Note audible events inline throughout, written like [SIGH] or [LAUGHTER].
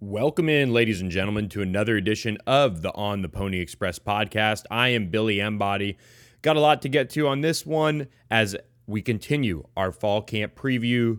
Welcome in, ladies and gentlemen, to another edition of the On the Pony Express podcast. I am Billy Embody. Got a lot to get to on this one as we continue our fall camp preview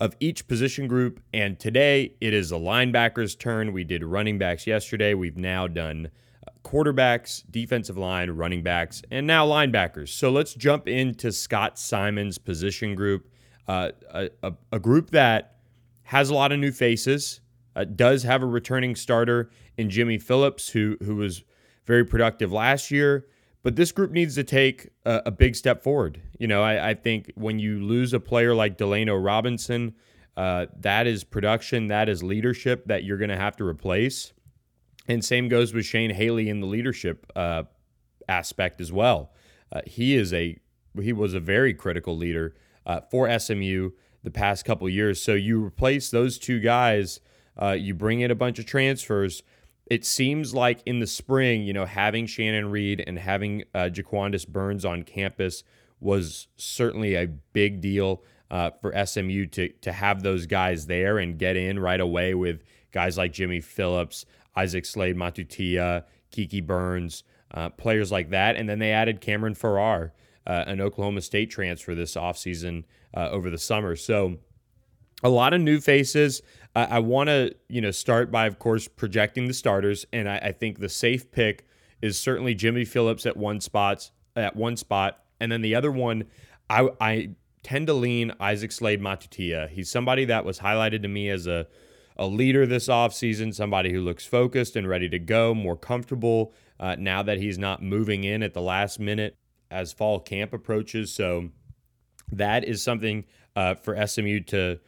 of each position group. And today it is the linebackers' turn. We did running backs yesterday. We've now done uh, quarterbacks, defensive line, running backs, and now linebackers. So let's jump into Scott Symons' position group, uh, a, a, a group that has a lot of new faces uh, does have a returning starter in Jimmy Phillips, who who was very productive last year. But this group needs to take a, a big step forward. You know, I, I, think when you lose a player like Delano Robinson, uh, that is production, that is leadership that you're going to have to replace. And same goes with Shane Haley in the leadership uh, aspect as well. Uh, he is a he was a very critical leader uh, for SMU the past couple years. So you replace those two guys uh, you bring in a bunch of transfers. It seems like in the spring, you know, having Shanon Reid and having uh, Jaquandis Burns on campus was certainly a big deal uh, for SMU to to have those guys there and get in right away with guys like Jimmy Phillips, Isaac Slade, Matautia, Kiki Burns, uh, players like that. And then they added Cameron Farrar, uh, an Oklahoma State transfer this offseason uh, over the summer. So a lot of new faces. Uh, I want to, you know, start by, of course, projecting the starters, and I, I, think the safe pick is certainly Jimmy Phillips at one spot, at one spot, and then the other one, I, I tend to lean Isaac Slade Matautia. He's somebody that was highlighted to me as a a leader this offseason, somebody who looks focused and ready to go, more comfortable uh, now that he's not moving in at the last minute as fall camp approaches. So that is something uh, for SMU to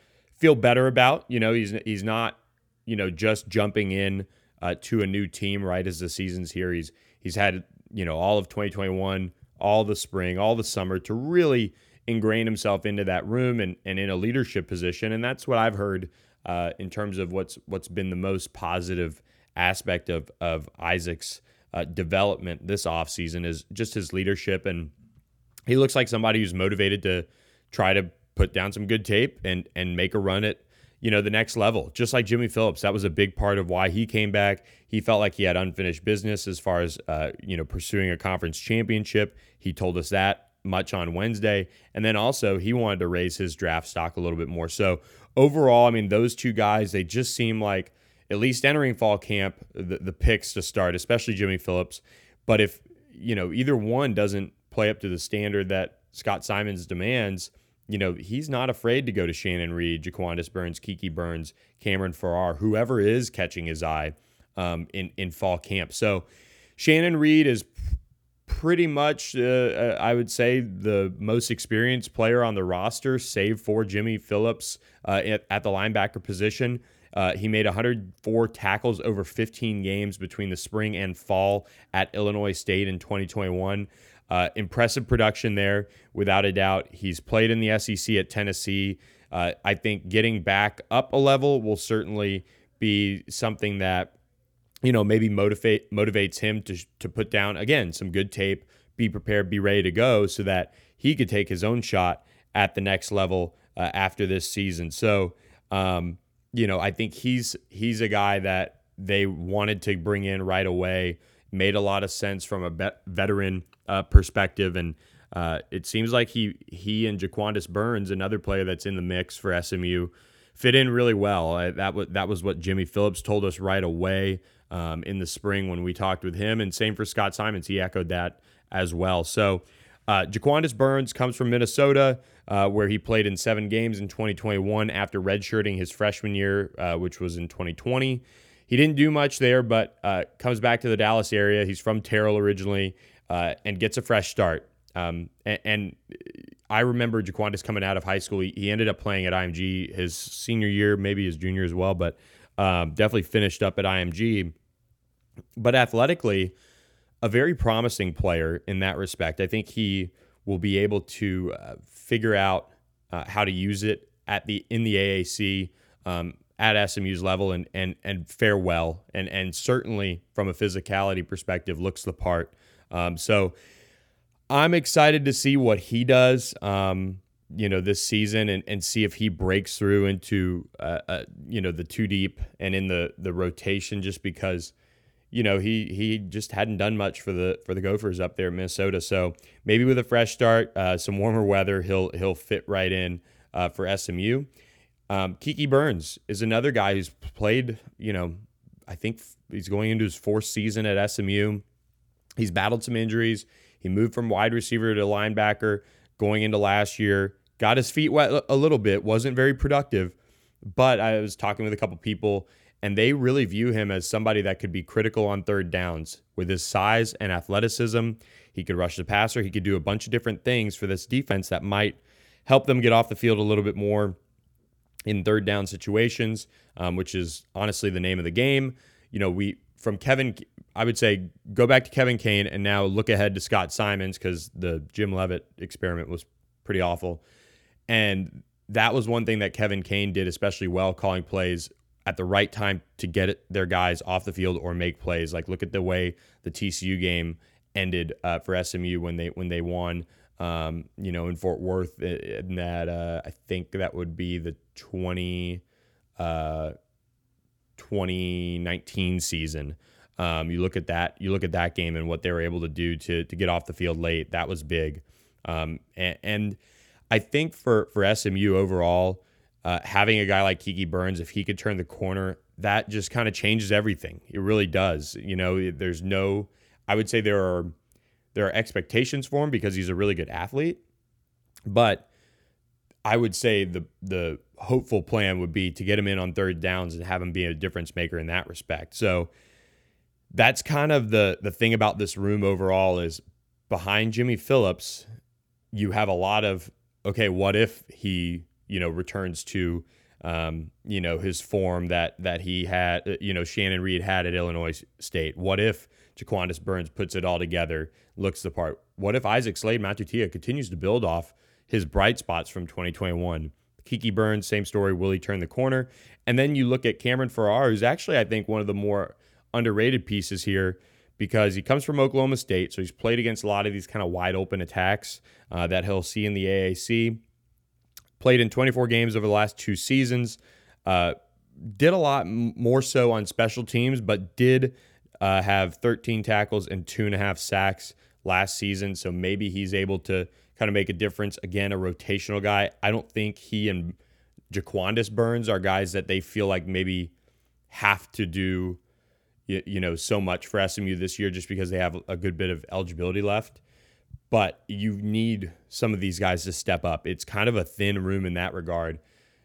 feel better about. You know, he's he's not you know just jumping in uh, to a new team right as the season's here. He's he's had you know all of 2021, all the spring, all the summer to really ingrain himself into that room and, and in a leadership position. And that's what I've heard uh, in terms of what's what's been the most positive aspect of of Isaac's uh, development this offseason is just his leadership and he looks like somebody who's motivated to try to put down some good tape and and make a run at you know the next level. Just like jimmy phillips that was a big part of why he came back. He felt like he had unfinished business as far as uh, you know pursuing a conference championship. He told us that much on wednesday. And then also he wanted to raise his draft stock a little bit more. So overall i mean those two guys they just seem like at least entering fall camp the, the picks to start especially jimmy phillips. But if you know either one doesn't play up to the standard that Scott Symons demands you know, he's not afraid to go to Shanon Reid, Jaquandis Burns, Kiki Burns, Cameron Farrar, whoever is catching his eye um, in in fall camp. So Shanon Reid is pretty much, uh, uh, I would say, the most experienced player on the roster, save for Jimmy Phillips uh, at, at, the linebacker position. Uh, he made 104 tackles over 15 games between the spring and fall at Illinois State in 2021. Uh, impressive production there, without a doubt. He's played in the SEC at Tennessee. Uh, I think getting back up a level will certainly be something that you know maybe motivate motivates him to to put down again some good tape, be prepared, be ready to go, so that he could take his own shot at the next level uh, after this season. So um, you know I think he's he's a guy that they wanted to bring in right away. Made a lot of sense from a veteran uh, perspective. And uh, it seems like he he and Jaquandis Burns, another player that's in the mix for SMU, fit in really well. Uh, that was that was what Jimmy Phillips told us right away um, in the spring when we talked with him, and same for Scott Symons. He echoed that as well. So. Uh, Jaquandis Burns comes from Minnesota, uh, where he played in seven games in 2021 after redshirting his freshman year, uh, which was in 2020. He didn't do much there, but uh, comes back to the Dallas area. He's from Terrell originally uh, and gets a fresh start. Um, and, and, I remember Jaquandis coming out of high school. He, he, ended up playing at IMG his senior year, maybe his junior as well, but um, definitely finished up at IMG. But athletically, a very promising player in that respect. I think he will be able to uh, figure out uh, how to use it at the in the AAC um, at SMU's level and and and fare well and and certainly from a physicality perspective looks the part. Um, so I'm excited to see what he does. Um, you know, this season and, and see if he breaks through into, uh, uh, you know, the two deep and in the the rotation, just because, you know, he he just hadn't done much for the for the Gophers up there in Minnesota. So maybe with a fresh start, uh, some warmer weather, he'll he'll fit right in uh, for SMU. Um, Kiki Burns is another guy who's played, you know, I think he's going into his fourth season at SMU. He's battled some injuries. He moved from wide receiver to linebacker going into last year got his feet wet a little bit, wasn't very productive. But I was talking with a couple people, and they really view him as somebody that could be critical on third downs with his size and athleticism. He could rush the passer, he could do a bunch of different things for this defense that might help them get off the field a little bit more in third down situations, um, which is honestly the name of the game. You know, we from Kevin, I would say go back to Kevin Kane and now look ahead to Scott Symons because the Jim Leavitt experiment was pretty awful. And that was one thing that Kevin Kane did especially well, calling plays at the right time to get their guys off the field or make plays. Like look at the way the TCU game ended uh, for SMU when they when they won. Um, you know, in Fort Worth, in that uh, I think that would be the 20, uh, 2019 season. Um, you look at that, you look at that game and what they were able to do to to get off the field late. That was big. Um, and, and I think for for SMU overall, uh, having a guy like Kiki Burns, if he could turn the corner, that just kind of changes everything. It really does. You know, there's no. I would say there are there are expectations for him because he's a really good athlete, but I would say the the hopeful plan would be to get him in on third downs and have him be a difference maker in that respect. So that's kind of the the thing about this room overall is behind Jimmy Phillips, you have a lot of okay, what if he, you know, returns to, um, you know, his form that that he had, uh, you know, Shanon Reid had at Illinois State? What if Jaquandis Burns puts it all together, looks the part? What if Isaac Slade Matautia continues to build off his bright spots from 2021? Kiki Burns, same story. Will he turn the corner? And then you look at Cameron Farrar, who's actually, I think, one of the more underrated pieces here because he comes from Oklahoma State, so he's played against a lot of these kind of wide open attacks uh, that he'll see in the AAC. Played in 24 games over the last two seasons. Uh, did a lot more so on special teams, but did uh, have 13 tackles and two and a half sacks last season. So maybe he's able to kind of make a difference. Again, a rotational guy. I don't think he and Jaquandis Burns are guys that they feel like maybe have to do you, you know so much for SMU this year just because they have a good bit of eligibility left. But you need some of these guys to step up. It's kind of a thin room in that regard.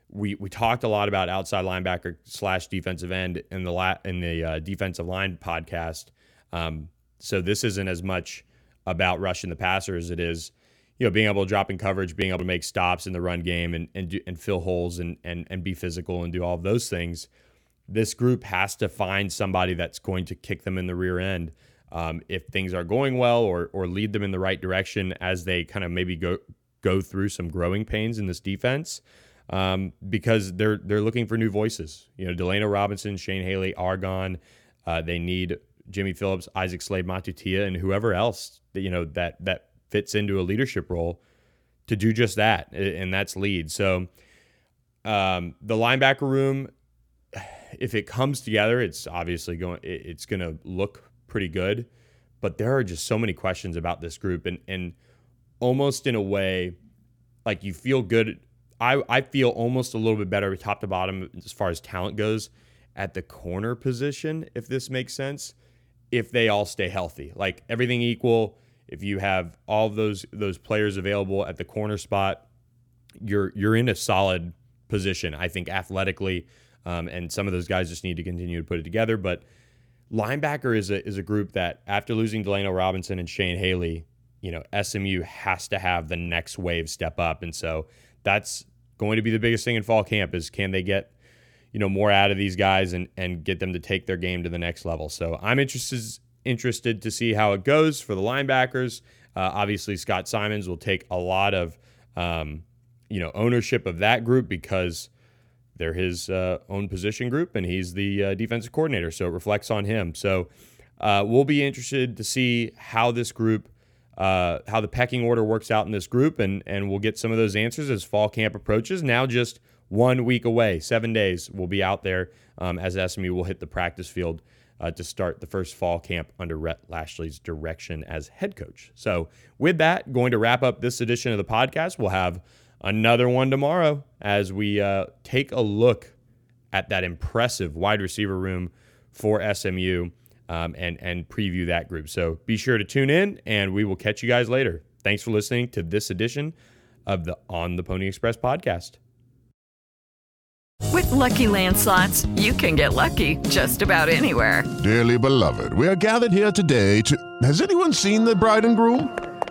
We we talked a lot about outside linebacker slash defensive end in the la- in the uh, defensive line podcast. Um, so this isn't as much about rushing the passer as it is, you know, being able to drop in coverage, being able to make stops in the run game, and and do, and fill holes and and and be physical and do all of those things this group has to find somebody that's going to kick them in the rear end um, if things are going well or or lead them in the right direction as they kind of maybe go go through some growing pains in this defense um, because they're they're looking for new voices. You know, Delano Robinson, Shane Haley are gone. Uh, they need Jimmy Phillips, Isaac Slade, Matautia, and whoever else that you know that that fits into a leadership role to do just that, and that's lead. So um, the linebacker room [SIGHS] if it comes together, it's obviously going. It's going to look pretty good, but there are just so many questions about this group, and and almost in a way, like you feel good. I I feel almost a little bit better top to bottom as far as talent goes at the corner position, if this makes sense. If they all stay healthy, like everything equal, if you have all those those players available at the corner spot, you're you're in a solid position. I think athletically um, and some of those guys just need to continue to put it together. But linebacker is a is a group that after losing Delano Robinson and Shane Haley, you know, SMU has to have the next wave step up, and so that's going to be the biggest thing in fall camp is can they get you know more out of these guys and and get them to take their game to the next level. So I'm interested interested to see how it goes for the linebackers. Uh, obviously, Scott Symons will take a lot of um, you know ownership of that group because they're his uh, own position group, and he's the uh, defensive coordinator, so it reflects on him. So uh, we'll be interested to see how this group uh, how the pecking order works out in this group, and and we'll get some of those answers as fall camp approaches. Now just one week away, seven days, we'll be out there um, as SMU will hit the practice field uh, to start the first fall camp under Rhett Lashlee's direction as head coach. So, with that, going to wrap up this edition of the podcast. We'll have another one tomorrow as we uh, take a look at that impressive wide receiver room for SMU um, and and preview that group. So be sure to tune in, and we will catch you guys later. Thanks for listening to this edition of the On the Pony Express podcast. With Lucky Land slots, you can get lucky just about anywhere. Dearly beloved, we are gathered here today to. Has anyone seen the bride and groom?